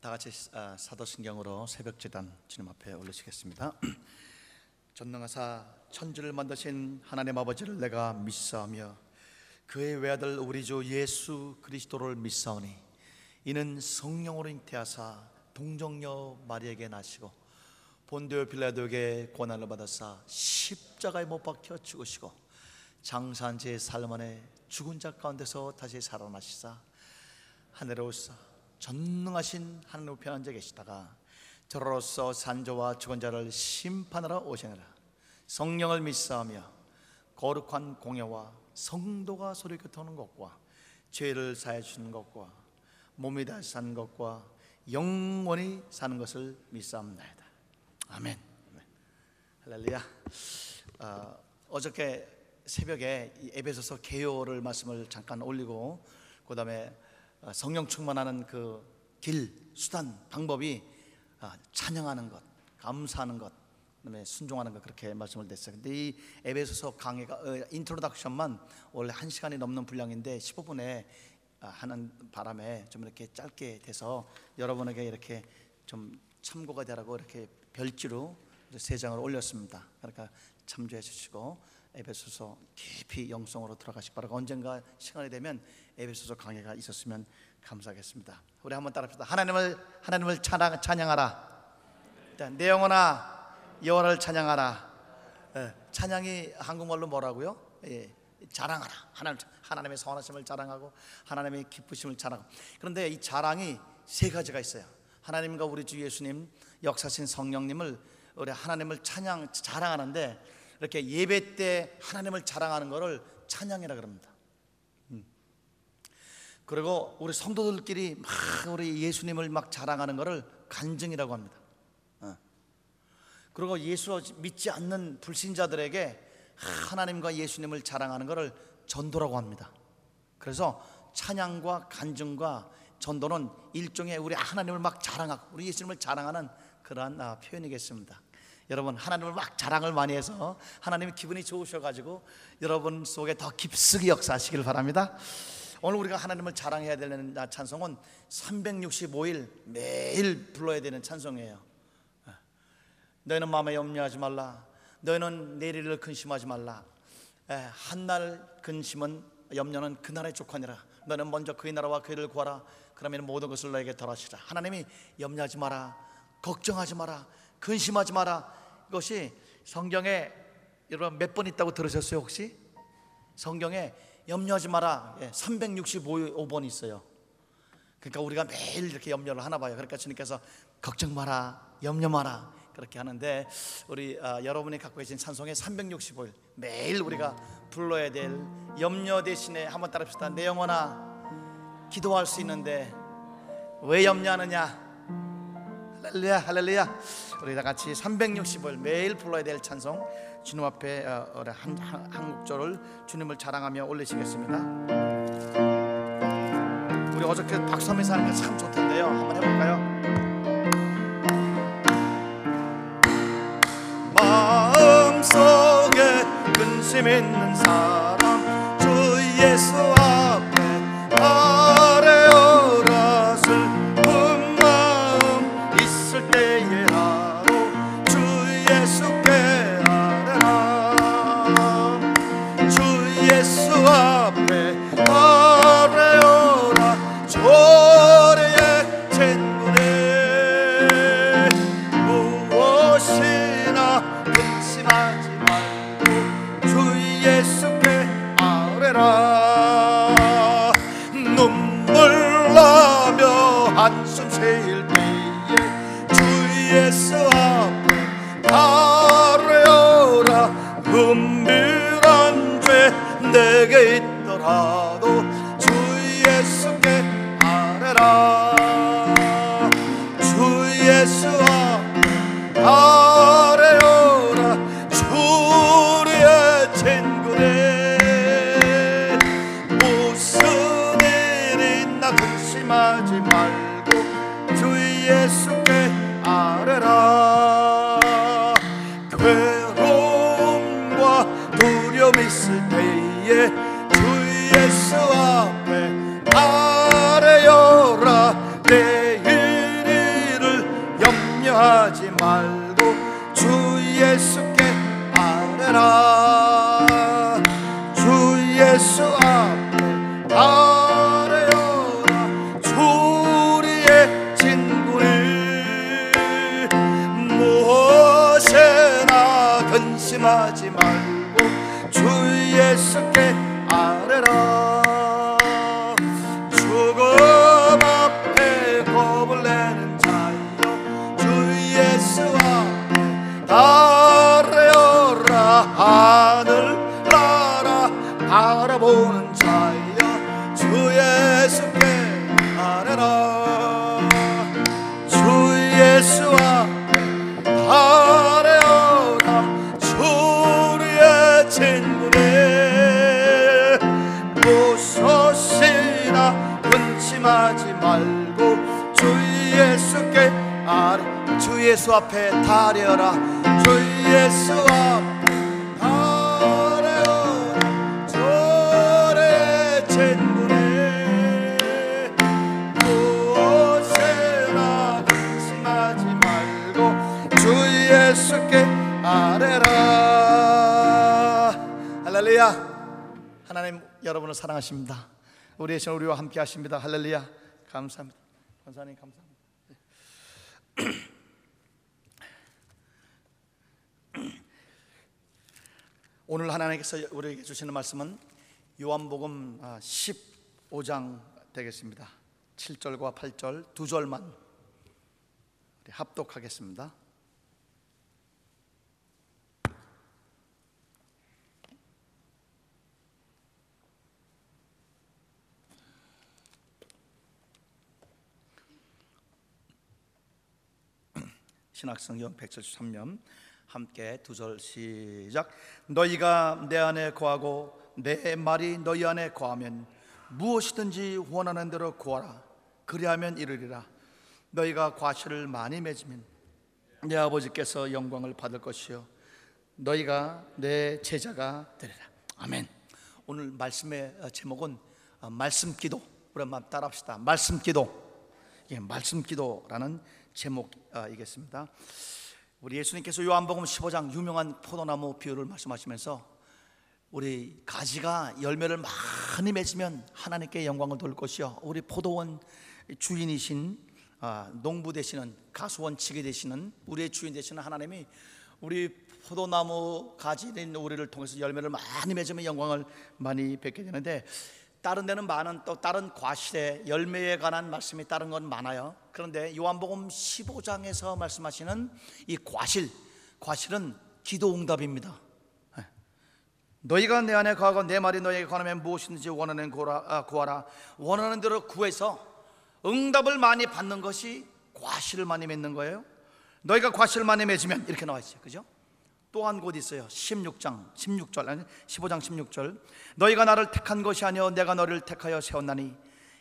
다 같이 아, 사도신경으로 새벽제단 주님 앞에 올리시겠습니다. 전능하사 천지를 만드신 하나님 아버지를 내가 믿사하며 그의 외아들 우리 주 예수 그리스도를 믿사오니 이는 성령으로 잉태하사 동정녀 마리에게 나시고 본디오 빌라도에게 고난을 받아사 십자가에 못 박혀 죽으시고 장사한 제 삶 안에 죽은 자 가운데서 다시 살아나시사 하늘에 오사 전능하신 하나님 우편 앉아 계시다가 저로서 산조와 죽은 자를 심판하러 오시느라 성령을 믿사하며 거룩한 공예와 성도가 소리 긋어오는 것과 죄를 사해 주는 것과 몸이 다시 사는 것과 영원히 사는 것을 믿사옵나이다 아멘. 할렐루야 어, 어저께 새벽에 이 에베소서 개요를 말씀을 잠깐 올리고 그 다음에 성령 충만하는 그 길, 수단, 방법이 아, 찬양하는 것, 감사하는 것, 그다음에 순종하는 것 그렇게 말씀을 드렸어요. 근데 이 에베소서 강의가 어, introduction만 원래 1 시간이 넘는 분량인데 15분에 아, 하는 바람에 좀 이렇게 짧게 돼서 여러분에게 이렇게 좀 참고가 되라고 이렇게 별지로 세 장을 올렸습니다. 그러니까 참조해 주시고 에베소서 깊이 영성으로 들어가시 바라고 언젠가 시간이 되면 에베소서 강의가 있었으면 감사하겠습니다. 우리 한번 따라합시다. 하나님을 하나님을 찬양, 찬양하라. 일단 내 영혼아 여호와를 찬양하라. 예, 찬양이 한국말로 뭐라고요? 예, 자랑하라. 하나님 하나님의 선하심을 자랑하고 하나님의 기쁘심을 자랑하고. 그런데 이 자랑이 세 가지가 있어요. 하나님과 우리 주 예수님 역사신 성령님을 우리 하나님을 찬양 자랑하는데 이렇게 예배 때 하나님을 자랑하는 것을 찬양이라 그럽니다. 음. 그리고 우리 성도들끼리 막 우리 예수님을 막 자랑하는 것을 간증이라고 합니다. 어. 그리고 예수 믿지 않는 불신자들에게 하나님과 예수님을 자랑하는 것을 전도라고 합니다. 그래서 찬양과 간증과 전도는 일종의 우리 하나님을 막 자랑하고 우리 예수님을 자랑하는 그러한 아, 표현이겠습니다. 여러분 하나님을 막 자랑을 많이 해서 하나님이 기분이 좋으셔가지고 여러분 속에 더 깊숙이 역사하시길 바랍니다. 오늘 우리가 하나님을 자랑해야 되는 찬송은 365일 매일 불러야 되는 찬송이에요. 너희는 마음에 염려하지 말라. 너희는 내일을 근심하지 말라. 한날 근심은 염려는 그날의 족하니라. 너는 먼저 그의 나라와 그를 구하라. 그러면 모든 것을 너에게 덜하시라. 하나님이 염려하지 마라. 걱정하지 마라. 근심하지 마라. 이것이 성경에 여러분 몇 번 있다고 들으셨어요 혹시? 성경에 염려하지 마라. 365번 있어요. 그러니까 우리가 매일 이렇게 염려를 하나 봐요. 그러니까 주님께서 걱정 마라 염려 마라. 그렇게 하는데 우리 아, 여러분이 갖고 계신 찬송의 365일 매일 우리가 불러야 될 염려 대신에 한번 따라합시다. 내 영혼아 기도할 수 있는데 왜 염려하느냐 할렐루야 할렐루야. 우리 다 같이 360을 매일 불러야 될 찬송. 주님 앞에 어, 한, 한, 한 곡절을 주님을 자랑하며 올리시겠습니다. 우리 어저께 박수 하면서 하는 게 참 좋던데요. 한번 해볼까요? 마음속에 근심 있는 사람 예수 앞에 아뢰어라 내일이 예수께 바래라. 주 예수 무소시나 근심하지 말고 주 예수께 아뢰 주 예수 앞에 달려라. 주 예수 앞 여러분을 사랑하십니다. 우리의 신 우리와 함께 하십니다. 할렐루야. 감사합니다. 권사님 감사합니다. 오늘 하나님께서 우리에게 주시는 말씀은 요한복음 15장 되겠습니다. 7절과 8절 두 절만 합독하겠습니다 신학성경 173면 함께 두 절 시작. 너희가 내 안에 거하고 내 말이 너희 안에 거하면 무엇이든지 원하는 대로 구하라. 그리하면 이르리라. 너희가 과실을 많이 맺으면 내 아버지께서 영광을 받을 것이요. 너희가 내 제자가 되리라. 아멘. 오늘 말씀의 제목은 어, 말씀 기도 우리 한번 따라합시다. 말씀 기도. 예, 말씀 기도라는 제목이겠습니다. 우리 예수님께서 요한복음 15장 유명한 포도나무 비유를 말씀하시면서 우리 가지가 열매를 많이 맺으면 하나님께 영광을 돌 것이요 우리 포도원 주인이신 아, 농부 되시는 가수원 치게 되시는 우리의 주인 되시는 하나님이 우리 포도나무 가지인 우리를 통해서 열매를 많이 맺으면 영광을 많이 뵙게 되는데 다른 데는 많은 또 다른 과실의 열매에 관한 말씀이 다른 건 많아요. 그런데 요한복음 15장에서 말씀하시는 이 과실, 과실은 기도 응답입니다. 예. 너희가 내 안에 거하고 내 말이 너에게 관하면 무엇이든지 원하는 구하라, 아, 구하라 원하는 대로 구해서 응답을 많이 받는 것이 과실을 많이 맺는 거예요. 너희가 과실을 많이 맺으면 이렇게 나와 있어요. 그죠? 또한 곳 있어요. 16장 16절 아니 15장 16절. 너희가 나를 택한 것이 아니요 내가 너를 택하여 세웠나니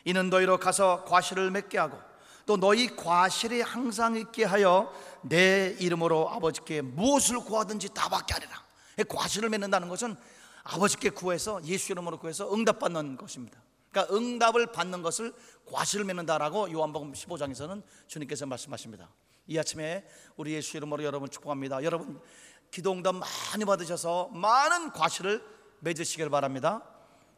이는 너희로 가서 과실을 맺게 하고 또 너희 과실이 항상 있게 하여 내 이름으로 아버지께 무엇을 구하든지 다 받게 하리라. 과실을 맺는다는 것은 아버지께 구해서 예수 이름으로 구해서 응답받는 것입니다. 그러니까 응답을 받는 것을 과실을 맺는다라고 요한복음 15장에서는 주님께서 말씀하십니다. 이 아침에 우리 예수 이름으로 여러분 축복합니다. 여러분 기도 응답 많이 받으셔서 많은 과실을 맺으시길 바랍니다.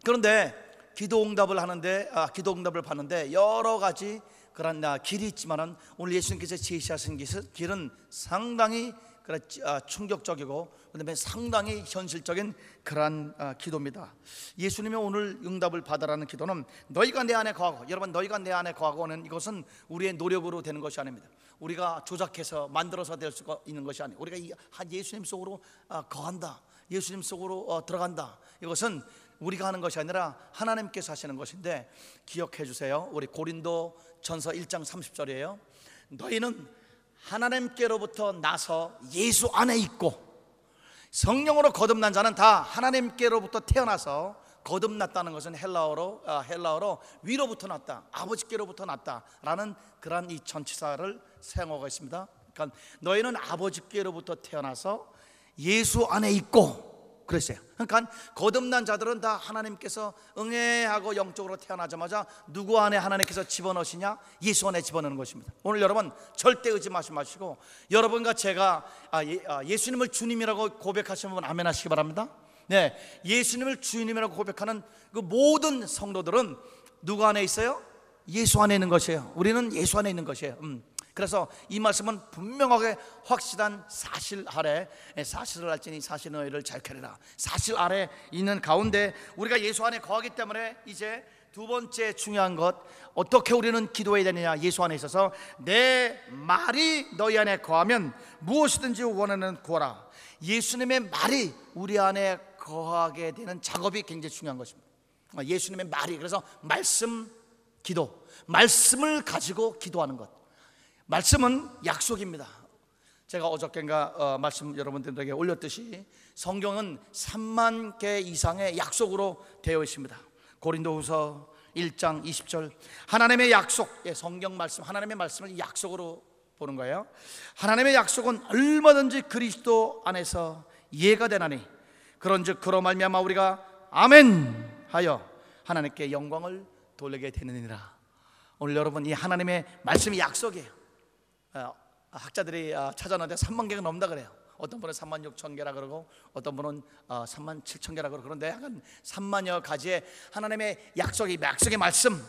그런데 기도 응답을 하는데 아, 기도 응답을 받는데 여러 가지 그런 아, 길이 있지만은 오늘 예수님께서 제시하신 길은 상당히 그런 아, 충격적이고 그다음에 상당히 현실적인 그러한 아, 기도입니다. 예수님이 오늘 응답을 받으라는 기도는 너희가 내 안에 거하고 여러분 너희가 내 안에 거하고는 이것은 우리의 노력으로 되는 것이 아닙니다. 우리가 조작해서 만들어서 될 수가 있는 것이 아니고 우리가 한 예수님 속으로 아, 거한다. 예수님 속으로 어, 들어간다. 이것은 우리가 하는 것이 아니라 하나님께서 하시는 것인데 기억해 주세요. 우리 고린도 전서 1장 30절이에요. 너희는 하나님께로부터 나서 예수 안에 있고 성령으로 거듭난 자는 다 하나님께로부터 태어나서 거듭났다는 것은 헬라어로 아, 헬라어로 위로부터 났다, 아버지께로부터 났다라는 그러한 이 전치사를 사용하고 있습니다. 그러니까 너희는 아버지께로부터 태어나서 예수 안에 있고 그랬어요. 그러니까 거듭난 자들은 다 하나님께서 응애하고 영적으로 태어나자마자 누구 안에 하나님께서 집어넣으시냐? 예수 안에 집어넣는 것입니다. 오늘 여러분 절대 의지하지 마시고 여러분과 제가 아, 예, 수님을 주님이라고 고백하시는 분 아멘 하시기 바랍니다. 네, 예수님을 주님이라고 고백하는 그 모든 성도들은 누구 안에 있어요? 예수 안에 있는 것이에요. 우리는 예수 안에 있는 것이에요. 음. 그래서 이 말씀은 분명하게 확실한 사실 아래 사실을 알지니 사실 너희를 잘 캐리라. 사실 아래 있는 가운데 우리가 예수 안에 거하기 때문에 이제 두 번째 중요한 것 어떻게 우리는 기도해야 되느냐. 예수 안에 있어서 내 말이 너희 안에 거하면 무엇이든지 원하는 구하라. 예수님의 말이 우리 안에 거하게 되는 작업이 굉장히 중요한 것입니다. 아, 예수님의 말이. 그래서 말씀 기도 말씀을 가지고 기도하는 것 말씀은 약속입니다. 제가 어저께인가 어, 말씀 여러분들에게 올렸듯이 성경은 3만 개 이상의 약속으로 되어 있습니다. 고린도후서 1장 20절. 하나님의 약속 예, 성경 말씀 하나님의 말씀을 약속으로 보는 거예요. 하나님의 약속은 얼마든지 그리스도 안에서 이해가 되나니 그런즉 그로 말미암아 우리가 아멘 하여 하나님께 영광을 돌리게 되느니라. 오늘 여러분 이 하나님의 말씀이 약속이에요. 어, 학자들이 어, 찾아놨는데 3만 개가 넘다 그래요 어떤 분은 3만 6천 개라 그러고 어떤 분은 어, 3만 7천 개라 그러고 그런데 약간 3만여 가지의 하나님의 약속이 약속의 말씀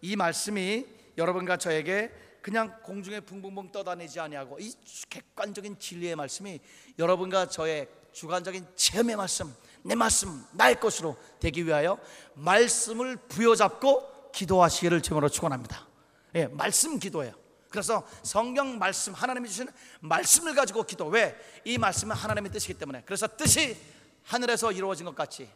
이 말씀이 여러분과 저에게 그냥 공중에 붕붕붕 떠다니지 아니하고 이 객관적인 진리의 말씀이 여러분과 저의 주관적인 체험의 말씀 내 말씀 나의 것으로 되기 위하여 말씀을 부여잡고 기도하시기를 주으로 축원합니다. 예, 말씀 기도예요. 그래서 성경 말씀 하나님이 주신 말씀을 가지고 기도 왜? 이 말씀은 하나님의 뜻이기 때문에 그래서 뜻이 하늘에서 이루어진 것 같이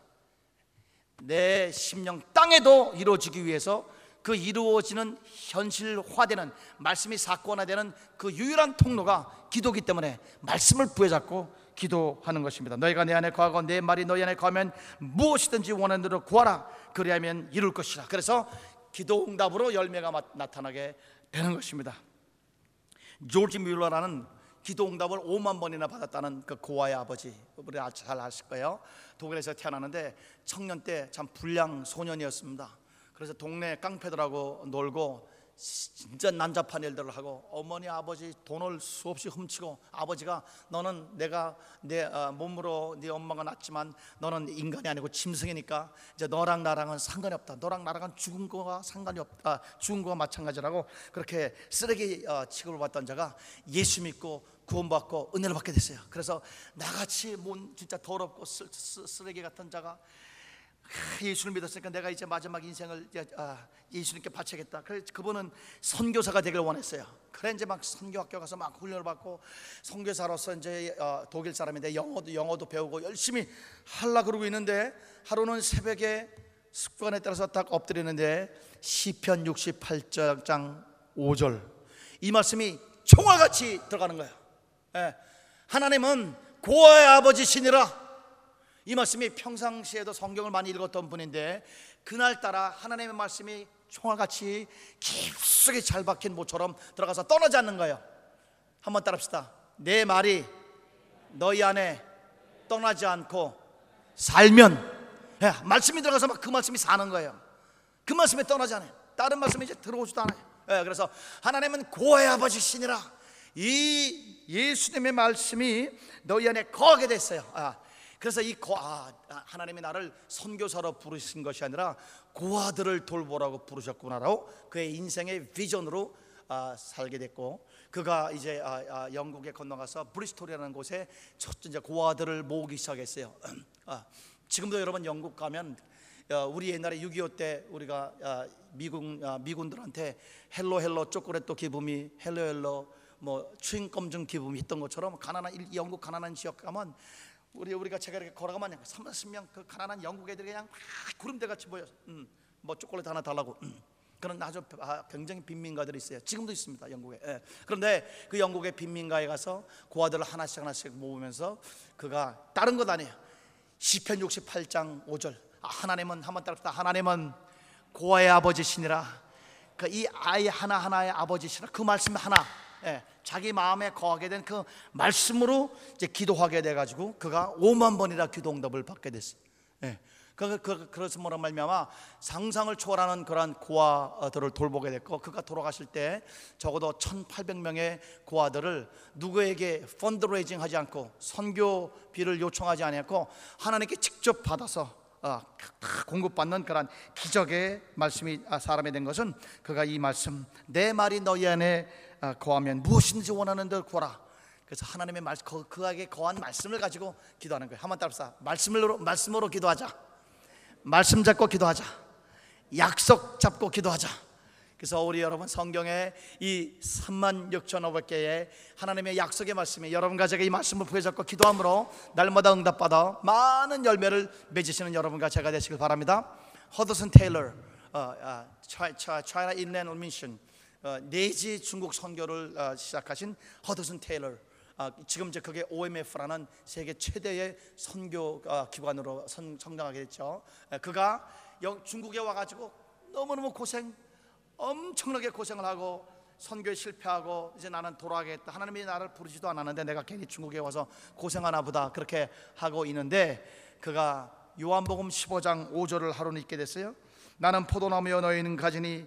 내 심령 땅에도 이루어지기 위해서 그 이루어지는 현실화되는 말씀이 사건화되는 그 유일한 통로가 기도기 때문에 말씀을 부여잡고 기도하는 것입니다. 너희가 내 안에 거하고 내 말이 너희 안에 거하면 무엇이든지 원하는 대로 구하라. 그리하면 이룰 것이라. 그래서 기도 응답으로 열매가 나타나게 되는 것입니다. 조지 뮬러라는 기도 응답을 5만 번이나 받았다는 그 고아의 아버지 우리 잘 아실 거예요. 독일에서 태어났는데 청년 때 참 불량 소년이었습니다. 그래서 동네 깡패들하고 놀고 진짜 난잡한 일들을 하고 어머니 아버지 돈을 수없이 훔치고 아버지가 너는 내가 내 어, 몸으로 네 엄마가 낳지만 너는 인간이 아니고 짐승이니까 이제 너랑 나랑은 상관이 없다. 너랑 나랑은 죽은 거와 상관이 없다. 죽은 거와 마찬가지라고 그렇게 쓰레기 어, 취급을 받던 자가 예수 믿고 구원받고 은혜를 받게 됐어요. 그래서 나같이 뭔 진짜 더럽고 쓰레기 같은 자가 예수를 믿었으니까 내가 이제 마지막 인생을 아, 예수님께 바치겠다. 그래 그분은 선교사가 되길 원했어요. 그래 이제 막 선교학교 가서 막 훈련을 받고 선교사로서 이제 어, 독일 사람인데 영어도 영어도 배우고 열심히 할라 그러고 있는데 하루는 새벽에 습관에 따라서 딱 엎드리는데 시편 68장 5절 이 말씀이 총알같이 들어가는 거예요. 예. 하나님은 고아의 아버지시니라 이 말씀이 평상시에도 성경을 많이 읽었던 분인데 그날따라 하나님의 말씀이 총알같이 깊숙이 잘 박힌 모처럼 들어가서 떠나지 않는 거예요. 한번 따라합시다. 내 말이 너희 안에 떠나지 않고 살면. 야, 예, 말씀이 들어가서 막 그 말씀이 사는 거예요. 그 말씀에 떠나지 않아요. 다른 말씀이 이제 들어오지도 않아요. 예, 그래서 하나님은 고아의 아버지시니라 이 예수님의 말씀이 너희 안에 거하게 됐어요. 아, 그래서 이 고, 아, 하나님이 나를 선교사로 부르신 것이 아니라 고아들을 돌보라고 부르셨구나라고 그의 인생의 비전으로 아, 살게 됐고 그가 이제 아, 아, 영국에 건너가서 브리스톨이라는 곳에 첫 이제 고아들을 모으기 시작했어요. 아, 지금도 여러분 영국 가면 어, 우리 옛날에 6.25 때 우리가 아, 미군 아, 미군들한테 hello hello 초콜릿도 give me hello hello 뭐 추잉검 give me 했던 것처럼 가난한 영국 가난한 지역 가면 우리 우리가 제가 이렇게 걸어가면 3, 40명 그 가난한 영국 애들이 그냥 구름떼 같이 모여. 음, 뭐 초콜릿 하나 달라고. 음. 그런 아주 굉장히 빈민가들이 있어요. 지금도 있습니다, 영국에. 예. 그런데 그 영국의 빈민가에 가서 고아들을 하나씩 하나씩 모으면서 그가 다른 것 아니에요. 시편 68장 5절. 아, 하나님은 한번 따라합시다. 하나님은 고아의 아버지시니라. 그 이 아이 하나 하나의 아버지시라. 그 말씀 하나. 예. 자기 마음에 거하게 된 그 말씀으로 이제 기도하게 돼 가지고 그가 5만 번이나 기도 응답을 받게 됐어요. 예. 그, 그, 그래서 뭐라 말미암아 상상을 초월하는 그러한 고아들을 돌보게 됐고 그가 돌아가실 때 적어도 1,800명의 고아들을 누구에게 펀드레이징 하지 않고 선교비를 요청하지 않았고 하나님께 직접 받아서 어, 공급받는 그런 기적의 말씀이 아, 사람이 된 것은 그가 이 말씀 내 말이 너희 안에 아, 거하면 무엇인지 원하는 대로 구하라. 그래서 하나님의 말 그에게 거한 말씀을 가지고 기도하는 거예요. 한번 따라서 말씀으로 말씀으로 기도하자. 말씀 잡고 기도하자. 약속 잡고 기도하자. 그래서 우리 여러분 성경에 이 3만 6천 5백개의 하나님의 약속의 말씀이 여러분과 제가 이 말씀을 부여잡고 기도함으로 날마다 응답받아 많은 열매를 맺으시는 여러분과 제가 되시길 바랍니다. 허드슨 테일러, 어, 어, China Inland Mission, 어, 내지 중국 선교를 어, 시작하신 허드슨 테일러. 아, 지금 이제 그게 OMF라는 세계 최대의 선교 어, 기관으로 선, 성장하게 됐죠. 에, 그가 영- 중국에 와가지고 너무너무 고생, 엄청나게 고생을 하고 선교에 실패하고 이제 나는 돌아가겠다. 하나님이 나를 부르지도 않았는데 내가 괜히 중국에 와서 고생하나 보다 그렇게 하고 있는데 그가 요한복음 15장 5절을 하루는 읽게 됐어요. 나는 포도나무여 너희는 가지니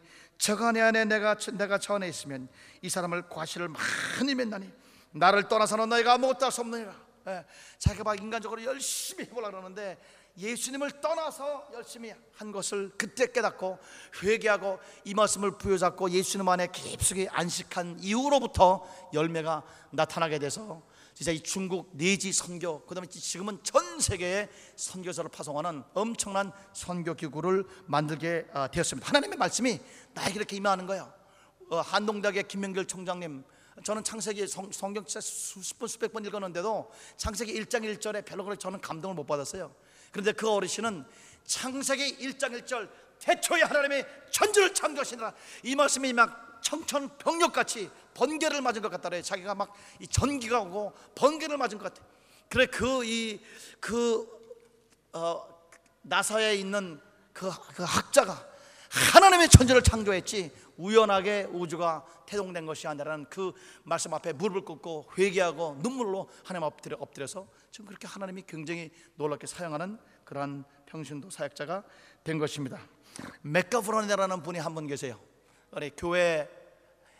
내 안에 내가 내가 저 안에 있으면 이 사람을 과실을 많이 맺나니 나를 떠나서는 너희가 아무것도 할 수 없느니라. 예, 자기가 막 인간적으로 열심히 해보려 그러는데 예수님을 떠나서 열심히 한 것을 그때 깨닫고 회개하고 이 말씀을 부여잡고 예수님 안에 깊숙이 안식한 이후로부터 열매가 나타나게 돼서 진짜 이 중국 내지 선교 그다음에 지금은 전 세계에 선교사를 파송하는 엄청난 선교 기구를 만들게 아, 되었습니다. 하나님의 말씀이 나에게 이렇게 임하는 거예요. 어, 한동대학의 김명길 총장님 저는 창세기 성, 성경 진짜 수십 번 수백 번 읽었는데도 창세기 1장 1절에 별로 그렇게 저는 감동을 못 받았어요. 그런데 그 어르신은 창세기 1장 1절 태초에 하나님의 천지를 창조하시느라 이 말씀이 막 청천벽력같이 번개를 맞은 것 같다래. 자기가 막 이 전기가 오고 번개를 맞은 것 같아. 그래 그 이그 어, 나사에 있는 그, 그 학자가 하나님의 천지를 창조했지 우연하게 우주가 태동된 것이 아니라는 그 말씀 앞에 무릎을 꿇고 회개하고 눈물로 하나님 엎드려 엎드려서 지금 그렇게 하나님이 굉장히 놀랍게 사용하는 그러한 평신도 사역자가 된 것입니다. 맥가브론이라는 분이 한 분 계세요. 우리 교회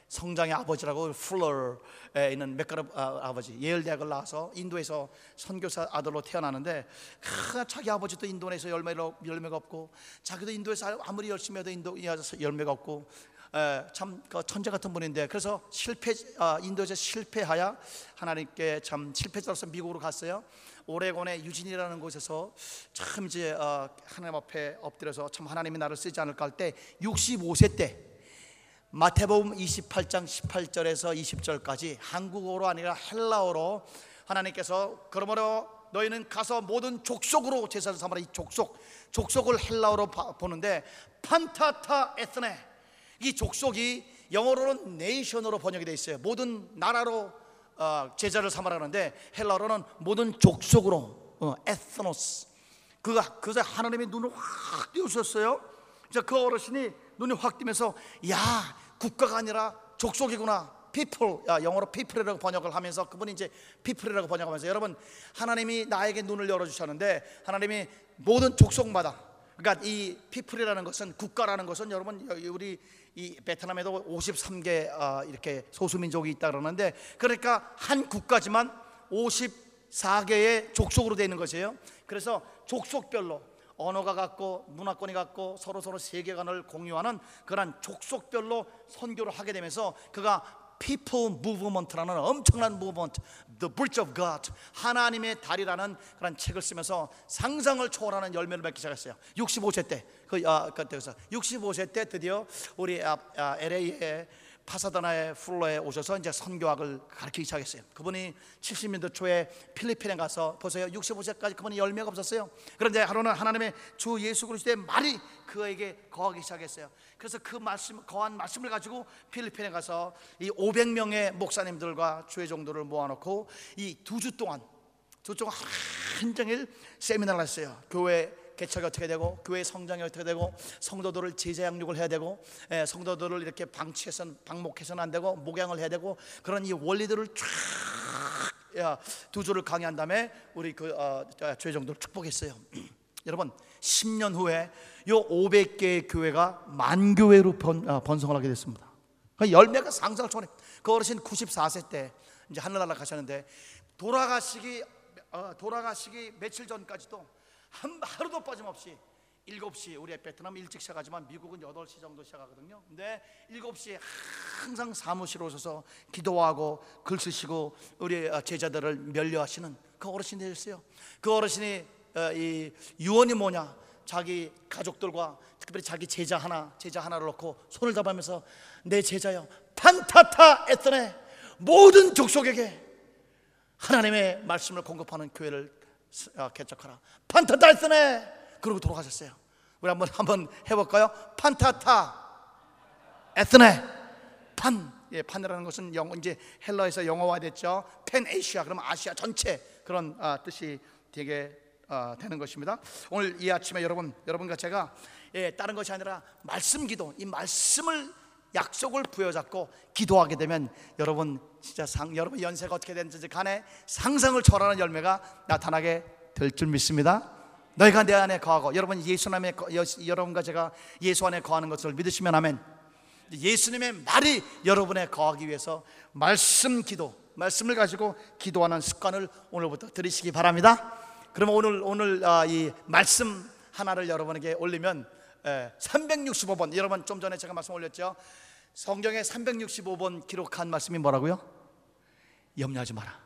성장의 아버지라고 플러에 있는 맥가르 아, 아버지 예일 대학을 나와서 인도에서 선교사 아들로 태어나는데 크, 자기 아버지도 인도에서 열매가, 열매가 없고 자기도 인도에서 아무리 열심히 해도 인도에서 열매가 없고 에, 참그 천재 같은 분인데 그래서 실패 아, 인도에서 실패하여 하나님께 참 실패자로서 미국으로 갔어요. 오레곤의 유진이라는 곳에서 참 이제 어, 하나님 앞에 엎드려서 참 하나님이 나를 쓰지 않을까 할 때 65세 때 마태복음 28장 18절에서 20절까지 한국어로 아니라 헬라어로 하나님께서 그러므로 너희는 가서 모든 족속으로 제사를 삼아라. 이 족속 족속을 헬라어로 바- 보는데 판타타 에스네. 이 족속이 영어로는 네이션으로 번역이 되어 있어요. 모든 나라로 어, 제자를 삼아라 하는데 헬라어로는 모든 족속으로 어, 에스노스. 그가 그래서 하나님의 눈을 확 띄우셨어요. 자, 그 어르신이 눈이 확 뜨면서 야 국가가 아니라 족속이구나. people 야, 영어로 people이라고 번역을 하면서 그분이 이제 people이라고 번역하면서 여러분 하나님이 나에게 눈을 열어 주셨는데 하나님이 모든 족속마다 그러니까 이 people이라는 것은 국가라는 것은 여러분 우리 이 베트남에도 53개 어, 이렇게 소수민족이 있다 그러는데 그러니까 한 국가지만 54개의 족속으로 되어 있는 것이에요. 그래서 족속별로 언어가 같고 문화권이 같고 서로 서로 세계관을 공유하는 그런 족속별로 선교를 하게 되면서 그가 People Movement라는 엄청난 무브먼트, The Bridge of God, 하나님의 달이라는 그런 책을 쓰면서 상상을 초월하는 열매를 맺기 시작했어요. 65세 때, 그 아, 그때서 65세 때 드디어 우리 아, 아, LA에 파사다나의 플로에 오셔서 이제 선교학을 가르치기 시작했어요. 그분이 70년대 초에 필리핀에 가서 보세요. 65세까지 그분이 열매가 없었어요. 그런데 하루는 하나님의 주 예수 그리스도의 말이 그에게 거하기 시작했어요. 그래서 그 말씀 거한 말씀을 가지고 필리핀에 가서 이 500명의 목사님들과 주의 종들을 모아놓고 이 두 주 동안 두 주 동안 한정일 세미나를 했어요. 교회 개척이 어떻게 되고 교회 성장이 어떻게 되고 성도들을 제자 양육을 해야 되고 예, 성도들을 이렇게 방치해서는 방목해서는 안 되고 목양을 해야 되고 그런 이 원리들을 쫙두 주를 강의한 다음에 우리 그 어, 죄종들을 축복했어요. 여러분 10년 후에 요 500개의 교회가 만 교회로 번, 어, 번성을 하게 됐습니다. 그 열매가 상상을 초월해. 그 어르신 94세 때 이제 하늘나라 가셨는데 돌아가시기 어, 돌아가시기 며칠 전까지도 한 하루도 빠짐없이 7시 우리 베트남 일찍 시작하지만 미국은 8시 정도 시작하거든요. 근데 7시에 항상 사무실에 오셔서 기도하고 글 쓰시고 우리 어, 제자들을 면려하시는 그 어르신이 되셨어요. 그 어르신이 어, 이 유언이 뭐냐? 자기 가족들과 특별히 자기 제자 하나 제자 하나를 놓고 손을 잡으면서 내 제자여 판타타 에스네 모든 족속에게 하나님의 말씀을 공급하는 교회를 개척하라. 판타타 에스네. 그러고 돌아가셨어요. 우리 한번 한번 해볼까요? 판타타 에스네. 판. 예, 판이라는 것은 영 이제 헬라에서 영어화됐죠. 펜 에이시아 그러면 아시아 전체 그런 아, 뜻이 되게 아, 되는 것입니다. 오늘 이 아침에 여러분 여러분과 제가 예, 다른 것이 아니라 말씀 기도 이 말씀을 약속을 부여잡고 기도하게 되면 여러분 진짜 상 여러분 연세가 어떻게 되는지 간에 상상을 초월하는 열매가 나타나게 될 줄 믿습니다. 너희가 내 안에 거하고 여러분 예수 안에 여러분과 제가 예수 안에 거하는 것을 믿으시면 아멘. 예수님의 말이 여러분에 거하기 위해서 말씀 기도, 말씀을 가지고 기도하는 습관을 오늘부터 들이시기 바랍니다. 그러면 오늘 오늘 아, 이 말씀 하나를 여러분에게 올리면 365번 여러분 좀 전에 제가 말씀 올렸죠. 성경에 365번 기록한 말씀이 뭐라고요? 염려하지 마라.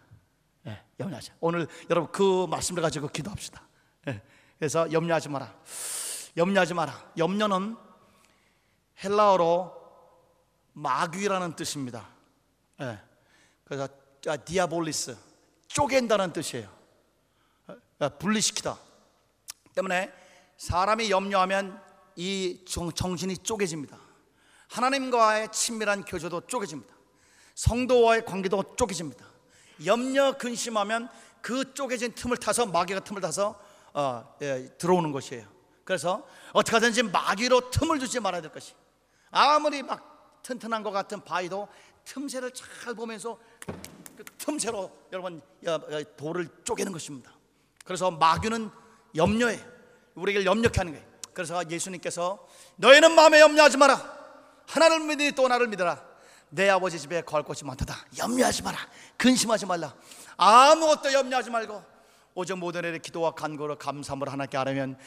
예, 염려하지. 오늘 여러분 그 말씀을 가지고 기도합시다. 예, 그래서 염려하지 마라. 염려하지 마라. 염려는 헬라어로 마귀라는 뜻입니다. 예. 그래서 아, 디아볼리스 쪼갠다는 뜻이에요. 아, 분리시키다. 때문에 사람이 염려하면 이 정- 정신이 쪼개집니다. 하나님과의 친밀한 교제도 쪼개집니다. 성도와의 관계도 쪼개집니다. 염려 근심하면 그 쪼개진 틈을 타서 마귀가 틈을 타서 어, 예, 들어오는 것이에요. 그래서 어떻게 하든지 마귀로 틈을 주지 말아야 될 것이. 아무리 막 튼튼한 것 같은 바위도 틈새를 잘 보면서 그 틈새로 여러분 돌을 쪼개는 것입니다. 그래서 마귀는 염려해 우리에게 염려케 하는 거예요. 그래서 예수님께서 너희는 마음에 염려하지 마라. 하나를 믿으니 또 나를 믿어라. 내 아버지 집에 거할 곳이 많도다. 염려하지 마라. 근심하지 말라. 아무것도 염려하지 말고 오직 모든 일에 기도와 간구로 감사함으로 하나님께 아뢰면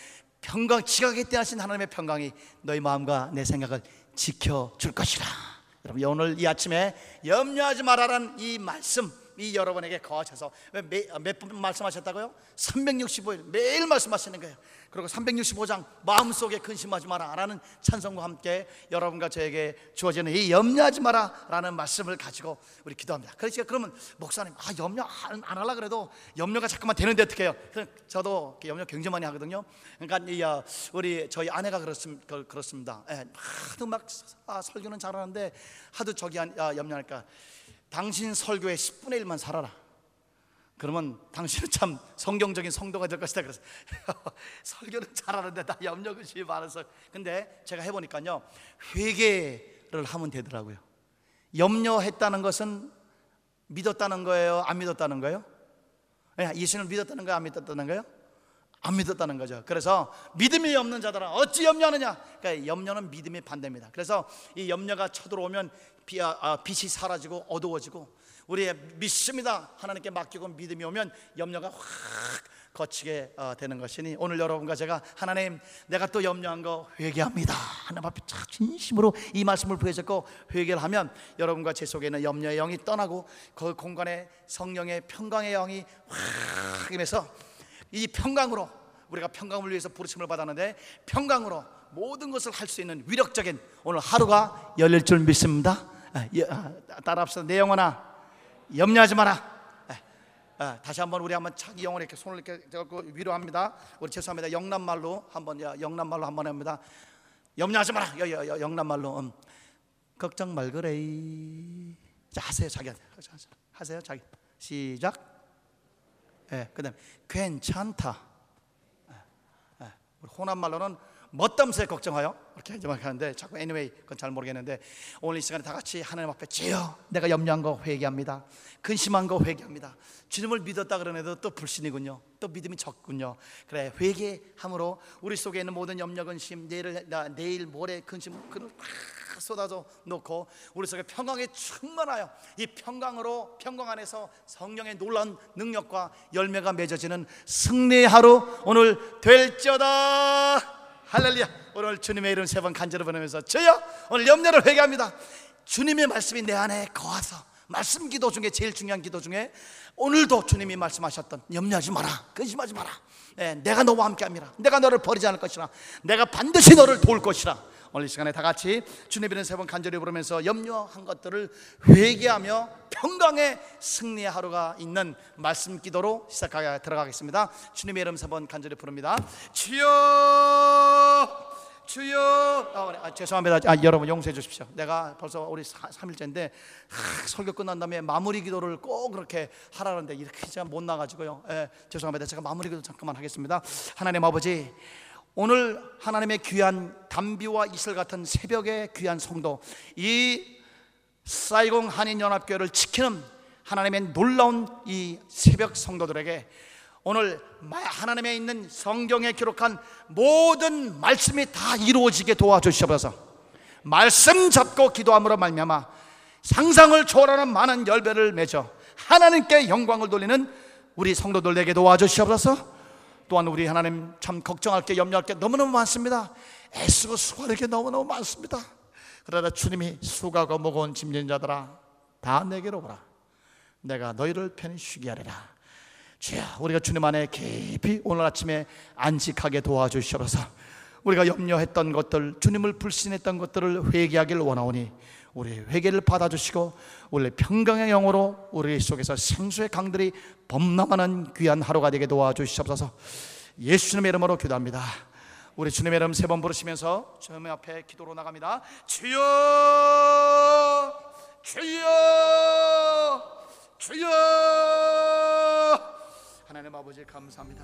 평강 지각에 떼하신 하나님의 평강이 너희 마음과 내 생각을 지켜 줄 것이라. 여러분 오늘 이 아침에 염려하지 마라라는 이 말씀 이 여러분에게 거하셔서 몇분 말씀하셨다고요? 365일 매일 말씀하시는 거예요. 그리고 365장 마음속에 근심하지 마라 라는 찬송과 함께 여러분과 저에게 주어지는 이 염려하지 마라 라는 말씀을 가지고 우리 기도합니다. 그러니까 그러면 목사님 아 염려 안, 안 하려 그래도 염려가 자꾸만 되는데 어떻게 해요? 저도 염려 굉장히 많이 하거든요. 그러니까 이 어, 우리 저희 아내가 그렇습, 그- 그렇습니다. 예, 하도 막 아, 설교는 잘하는데 하도 저기 한- 아, 염려하니까 당신 설교의 10분의 1만 살아라. 그러면 당신은 참 성경적인 성도가 될 것이다. 그래서 설교는 잘하는데 나 염려근심이 많아서. 근데 제가 해보니까요 회개를 하면 되더라고요. 염려했다는 것은 믿었다는 거예요, 안 믿었다는 거예요? 예, 예수님을 믿었다는 거예요, 안 믿었다는 거예요? 안 믿었다는 거죠. 그래서 믿음이 없는 자들아 어찌 염려하느냐? 그러니까 염려는 믿음의 반대입니다. 그래서 이 염려가 쳐들어오면 비, 아, 아, 빛이 사라지고 어두워지고 우리의 믿습니다. 하나님께 맡기고 믿음이 오면 염려가 확 거치게 어, 되는 것이니 오늘 여러분과 제가 하나님 내가 또 염려한 거 회개합니다. 하나님 앞에 참 진심으로 이 말씀을 부여잡고 회개를 하면 여러분과 제 속에 있는 염려의 영이 떠나고 그 공간에 성령의 평강의 영이 확 임해서 이 평강으로 우리가 평강을 위해서 부르심을 받았는데 평강으로 모든 것을 할 수 있는 위력적인 오늘 하루가 열릴 줄 믿습니다. 아, 예, 아, 따라 합시다. 내 영혼아 염려하지 마라. 아, 아, 다시 한번 우리 한번 자기 영혼에 이렇게 손을 이렇게 위로합니다. 우리 죄송합니다. 영남말로 한번 야, 영남말로 한번 합니다. 염려하지 마라. 영남말로 음. 걱정 말 그래. 자 하세요 자기한테 하세요 자기 시작. 예, 그다음 괜찮다. 예, 예. 호남 말로는 멋담새 걱정하여 이렇게 막 하는데 자꾸 anyway 그건 잘 모르겠는데 오늘 이 시간에 다 같이 하나님 앞에 주여 내가 염려한 거 회개합니다. 근심한 거 회개합니다. 주님을 믿었다 그러는데도 또 불신이군요. 또 믿음이 적군요. 그래 회개함으로 우리 속에 있는 모든 염려 근심 내일 나, 내일 모레 근심 그걸 확 쏟아져 놓고 우리 속에 평강에 충만하여 이 평강으로 평강 안에서 성령의 놀라운 능력과 열매가 맺어지는 승리의 하루 오늘 될지어다 할렐루야. 오늘 주님의 이름 세 번 간절히 보내면서 저요 오늘 염려를 회개합니다. 주님의 말씀이 내 안에 거하서 말씀 기도 중에 제일 중요한 기도 중에 오늘도 주님이 말씀하셨던 염려하지 마라 근심하지 마라. 예, 내가 너와 함께 함이라. 내가 너를 버리지 않을 것이라. 내가 반드시 너를 도울 것이라 오늘 이 시간에 다 같이 주님 이름 세번 간절히 부르면서 염려한 것들을 회개하며 평강의 승리의 하루가 있는 말씀 기도로 시작하게 들어가겠습니다. 주님의 이름 세 번 간절히 부릅니다. 주여 주여. 아. 아, 죄송합니다. 아, 여러분 용서해 주십시오. 내가 벌써 우리 3일째인데 설교 끝난 다음에 마무리 기도를 꼭 그렇게 하라는데 이렇게 제가 못 나가지고요. 예, 죄송합니다. 제가 마무리 기도 잠깐만 하겠습니다. 하나님 아버지 오늘 하나님의 귀한 담비와 이슬 같은 새벽의 귀한 성도 이 사이공 한인연합교회를 지키는 하나님의 놀라운 이 새벽 성도들에게 오늘 하나님에 있는 성경에 기록한 모든 말씀이 다 이루어지게 도와주시옵소서. 말씀 잡고 기도함으로 말미암아 상상을 초월하는 많은 열배를 맺어 하나님께 영광을 돌리는 우리 성도들에게 도와주시옵소서. 또한 우리 하나님 참 걱정할 게 염려할 게 너무너무 많습니다. 애쓰고 수고할 게 너무너무 많습니다. 그러나 주님이 수고하고 무거운 짐진 자들아 다 내게로 오라. 내가 너희를 편히 쉬게 하리라. 주여 우리가 주님 안에 깊이 오늘 아침에 안식하게 도와주시옵소서 우리가 염려했던 것들 주님을 불신했던 것들을 회개하기를 원하오니 우리 회개를 받아주시고 원래 평강의 영으로 우리 속에서 생수의 강들이 범람하는 귀한 하루가 되게 도와주시옵소서. 예수님의 이름으로 기도합니다. 우리 주님의 이름 세 번 부르시면서 주님 앞에 기도로 나갑니다. 주여! 주여! 주여! 하나님 아버지 감사합니다.